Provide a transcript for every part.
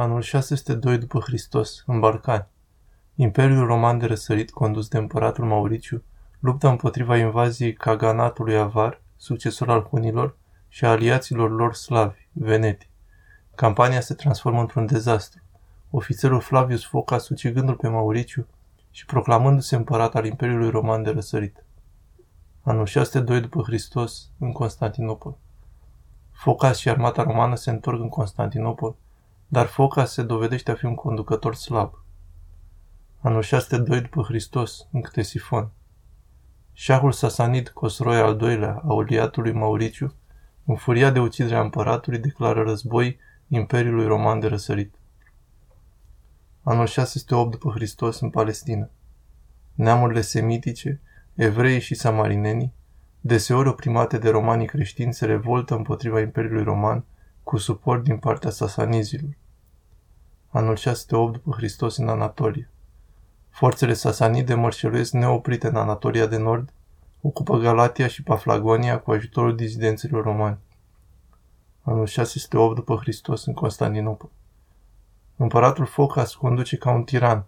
Anul 602 după Hristos, în Balcani. Imperiul Roman de răsărit, condus de împăratul Mauriciu, luptă împotriva invaziei Caganatului Avar, succesor al hunilor, și a aliaților lor slavi, veneti. Campania se transformă într-un dezastru. Ofițerul Flavius Focas ucigându-l pe Mauriciu și proclamându-se împărat al Imperiului Roman de răsărit. Anul 602 după Hristos, în Constantinopol. Focas și armata romană se întorc în Constantinopol, dar Focas se dovedește a fi un conducător slab. Anul 602 după Hristos, în Ctesifon. Șahul Sasanid Cosroi al II-lea, auliatului Mauriciu, înfuriat de uciderea împăratului, declară război Imperiului Roman de răsărit. Anul 608 după Hristos în Palestina. Neamurile semitice, evreii și samarinenii, deseori oprimate de romanii creștini, se revoltă împotriva Imperiului Roman cu suport din partea sasanizilor. Anul 608 după Hristos în Anatolia. Forțele sasanide mărșăluiesc neoprite în Anatolia de Nord, ocupă Galatia și Paflagonia cu ajutorul dizidenților romani. Anul 608 după Hristos în Constantinopol. Împăratul Focas conduce ca un tiran,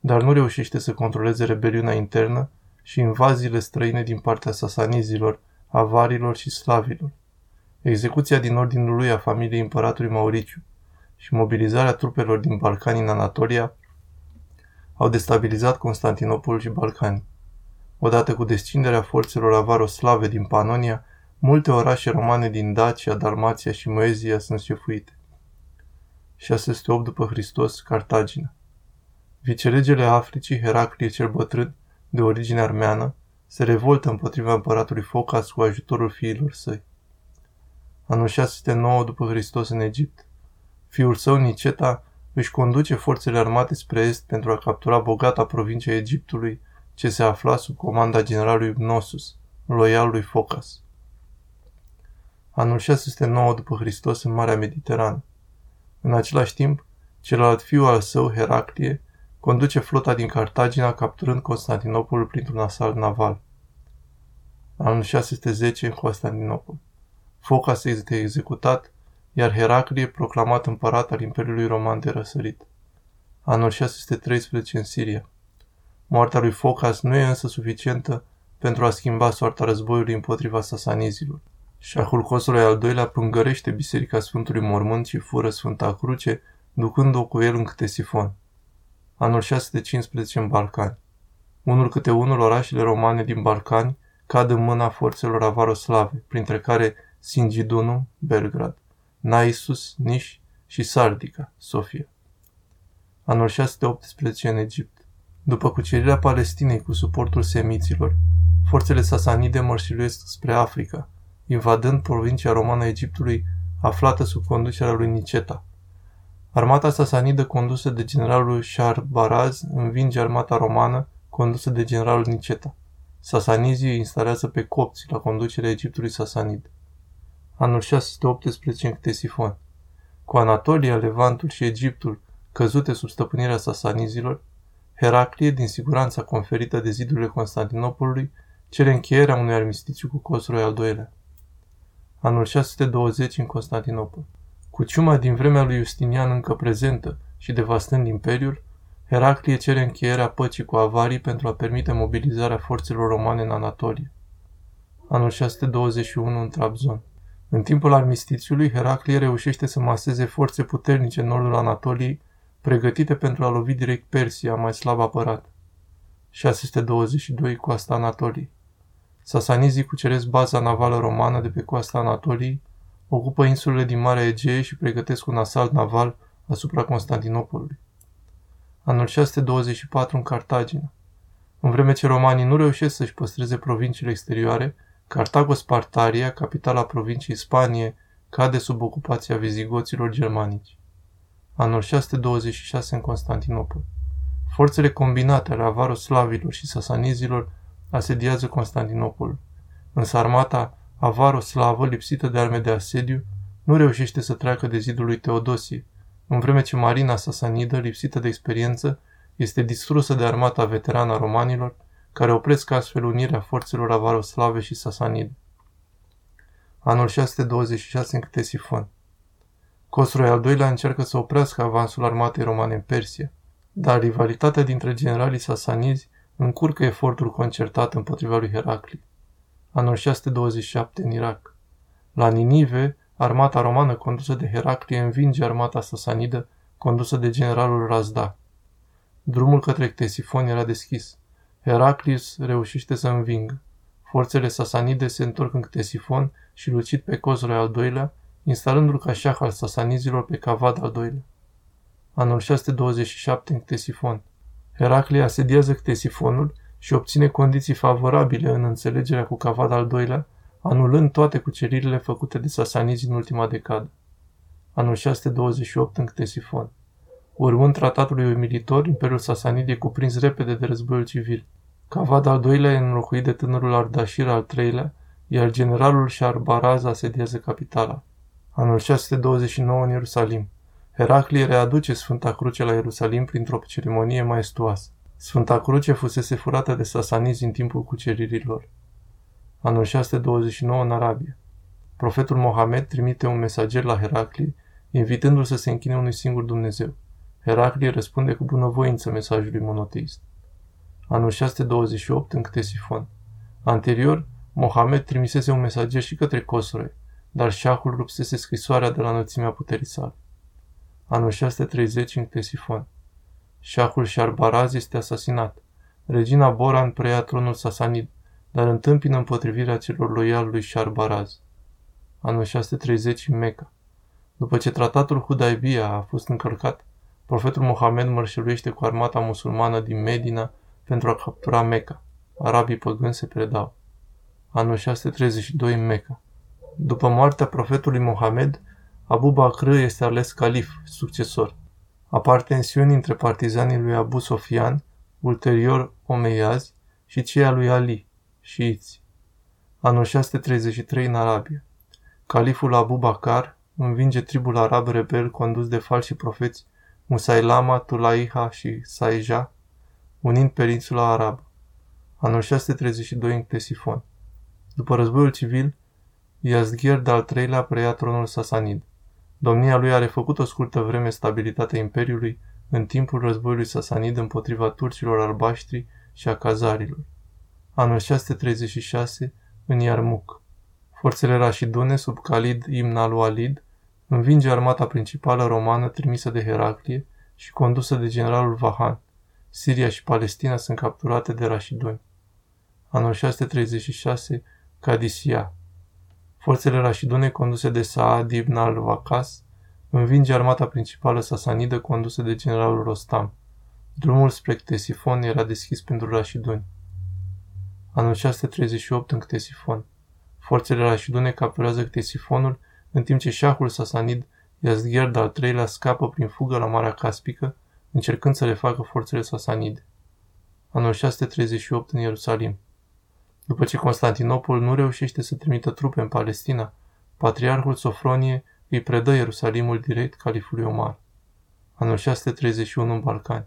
dar nu reușește să controleze rebeliunea internă și invaziile străine din partea sasanizilor, avarilor și slavilor. Execuția din ordinul lui a familiei împăratului Mauriciu și mobilizarea trupelor din Balcani în Anatolia au destabilizat Constantinopol și Balcani. Odată cu descinderea forțelor avaroslave din Panonia, multe orașe romane din Dacia, Dalmația și Moezia sunt șefuite. 608 după Hristos, Cartagina. Viceregele Africii, Heraclie cel bătrân, de origine armeană, se revoltă împotriva împăratului Focas cu ajutorul fiilor săi. Anul 609 după Hristos în Egipt. Fiul său, Niceta, își conduce forțele armate spre est pentru a captura bogata provincia Egiptului, ce se afla sub comanda generalului Gnosus, loial lui Focas. Anul 609 după Hristos în Marea Mediterană. În același timp, celălalt fiu al său, Heraclie, conduce flota din Cartagina capturând Constantinopolul printr-un asalt naval. Anul 610 în Constantinopol. Focas este executat, iar Heraclie proclamat împărat al Imperiului Roman de răsărit. Anul 613 în Siria. Moartea lui Focas nu e însă suficientă pentru a schimba soarta războiului împotriva sasanizilor. Șahul Cosroi al doilea pângărește Biserica Sfântului Mormânt și fură Sfânta Cruce, ducând-o cu el în câte sifon. Anul 615 în Balcani. Unul câte unul orașele romane din Balcani cad în mâna forțelor avaroslave, printre care Singidunum, Belgrad, Naisus, Niș și Sardica, Sofia. Anul 618 în Egipt. După cucerirea Palestinei cu suportul semiților, forțele sasanide mărșiluiesc spre Africa, invadând provincia romană Egiptului aflată sub conducerea lui Niceta. Armata sasanidă condusă de generalul Baraz învinge armata romană condusă de generalul Niceta. Sasanizii instalează pe copți la conducerea Egiptului sasanid. Anul 618 în Ctesifon. Cu Anatolia, Levantul și Egiptul căzute sub stăpânirea sasanizilor, Heraclie, din siguranța conferită de zidurile Constantinopolului, cere încheierea unui armistițiu cu Cosroi al doilea. Anul 620 în Constantinopol. Cu ciuma din vremea lui Justinian încă prezentă și devastând imperiul, Heraclie cere încheierea păcii cu avarii pentru a permite mobilizarea forțelor romane în Anatolie. Anul 621 în Trabzon. În timpul armistițiului, Heraclie reușește să maseze forțe puternice în nordul Anatoliei, pregătite pentru a lovi direct Persia, mai slab apărat. 622 Coasta Anatoliei. Sasanizii cuceresc baza navală romană de pe coasta Anatoliei, ocupă insulele din Marea Egee și pregătesc un asalt naval asupra Constantinopolului. Anul 624 în Cartagina. În vreme ce romanii nu reușesc să-și păstreze provinciile exterioare, Cartago Spartaria, capitala provinciei Spanie, cade sub ocupația vizigoților germanici. Anul 626 în Constantinopol. Forțele combinate ale avaroslavilor și sasanizilor asediază Constantinopol. Însă armata avaro-slavă, lipsită de arme de asediu, nu reușește să treacă de zidul lui Teodosie, în vreme ce marina sasanidă, lipsită de experiență, este distrusă de armata veterană a romanilor, care opresc astfel unirea forțelor avaroslave și sasanide. Anul 626 în Ctesifon. Cosroi al doilea încearcă să oprească avansul armatei romane în Persia, dar rivalitatea dintre generalii sasanizi încurcă efortul concertat împotriva lui Heracli. Anul 627 în Irak. La Ninive, armata romană condusă de Heracli învinge armata sasanidă condusă de generalul Razda. Drumul către Ctesifon era deschis. Heraclius reușește să învingă. Forțele sasanide se întorc în Ctesifon și lucit pe Cozroi al doilea, instalându-l ca șah al sasanizilor pe Cavad al doilea. Anul 627 în Ctesifon. Heracli asediază Ctesifonul și obține condiții favorabile în înțelegerea cu Cavad al doilea, anulând toate cuceririle făcute de sasanizi în ultima decadă. Anul 628 în Ctesifon. Urmând tratatului umilitor, Imperiul Sasanid e cuprins repede de războiul civil. Cavad al doilea e înlocuit de tânărul Ardashir al treilea, iar generalul Sharbaraz asediază capitala. Anul 629 în Ierusalim. Heraclie readuce Sfânta Cruce la Ierusalim printr-o ceremonie maestuoasă. Sfânta Cruce fusese furată de sasanizi în timpul cuceririlor. Anul 629 în Arabia. Profetul Mohamed trimite un mesager la Heraclie, invitându-l să se închine unui singur Dumnezeu. Heraclie răspunde cu bunăvoință mesajului monoteist. Anul 628 în Ctesifon. Anterior, Mohamed trimisese un mesager și către Cosroe, dar șahul rupsese scrisoarea de la înălțimea puterii sale. Anul 630 în Ctesifon. Șahul Sharbaraz este asasinat. Regina Boran preia tronul Sasanid, dar întâmpină împotrivirea celor loiali lui Sharbaraz. Anul 630 în Mecca. După ce tratatul Hudaibia a fost încălcat, profetul Mohamed mărșăluiește cu armata musulmană din Medina pentru a captura Mecca. Arabii păgâni se predau. Anul 632 în Mecca. După moartea profetului Mohamed, Abu Bakr este ales calif, succesor. Apar tensiuni între partizanii lui Abu Sofian, ulterior omeiazi, și cei lui Ali, șiiți. Anul 633 în Arabia. Califul Abu Bakar învinge tribul arab rebel condus de falși profeți Musailama, Tulaiha și Saija, unind peninsula arabă. Anul 632 în Ctesifon. După războiul civil, Yazghir al treilea preia tronul Sasanid. Domnia lui a refăcut o scurtă vreme stabilitatea Imperiului în timpul războiului Sasanid împotriva turcilor albaștri și a cazarilor. Anul 636 în Iarmuc. Forțele rașidune sub Khalid ibn al-Walid învinge armata principală romană trimisă de Heraclie și condusă de generalul Vahan. Siria și Palestina sunt capturate de rașiduni. Anul 636, Cadisia. Forțele rașidune conduse de Saad ibn al-Waqas învinge armata principală sasanidă condusă de generalul Rostam. Drumul spre Ctesifon era deschis pentru rașiduni. Anul 638 în Ctesifon. Forțele rașidune capturează Ctesifonul, în timp ce șahul sasanid Yazgherd al treilea scapă prin fugă la Marea Caspică, încercând să le facă forțele sasanide. Anul 638 în Ierusalim. După ce Constantinopol nu reușește să trimită trupe în Palestina, patriarhul Sofronie îi predă Ierusalimul direct califului Omar. Anul 631 în Balcani.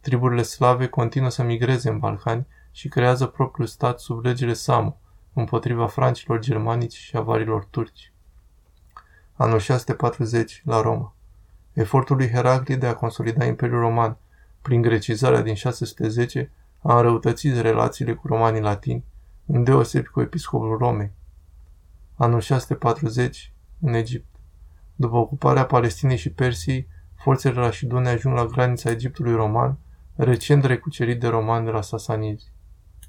Triburile slave continuă să migreze în Balcani și creează propriul stat sub legile Samu, împotriva francilor germanici și avarilor turci. Anul 640 la Roma. Efortul lui Heracli de a consolida Imperiul Roman prin grecizarea din 610 a înrăutățit relațiile cu romanii latini, îndeosebi cu episcopul Romei. Anul 640 în Egipt. După ocuparea Palestinei și Persiei, forțele rașidune ajung la granița Egiptului roman, recent recucerit de romani de la Sasanizi.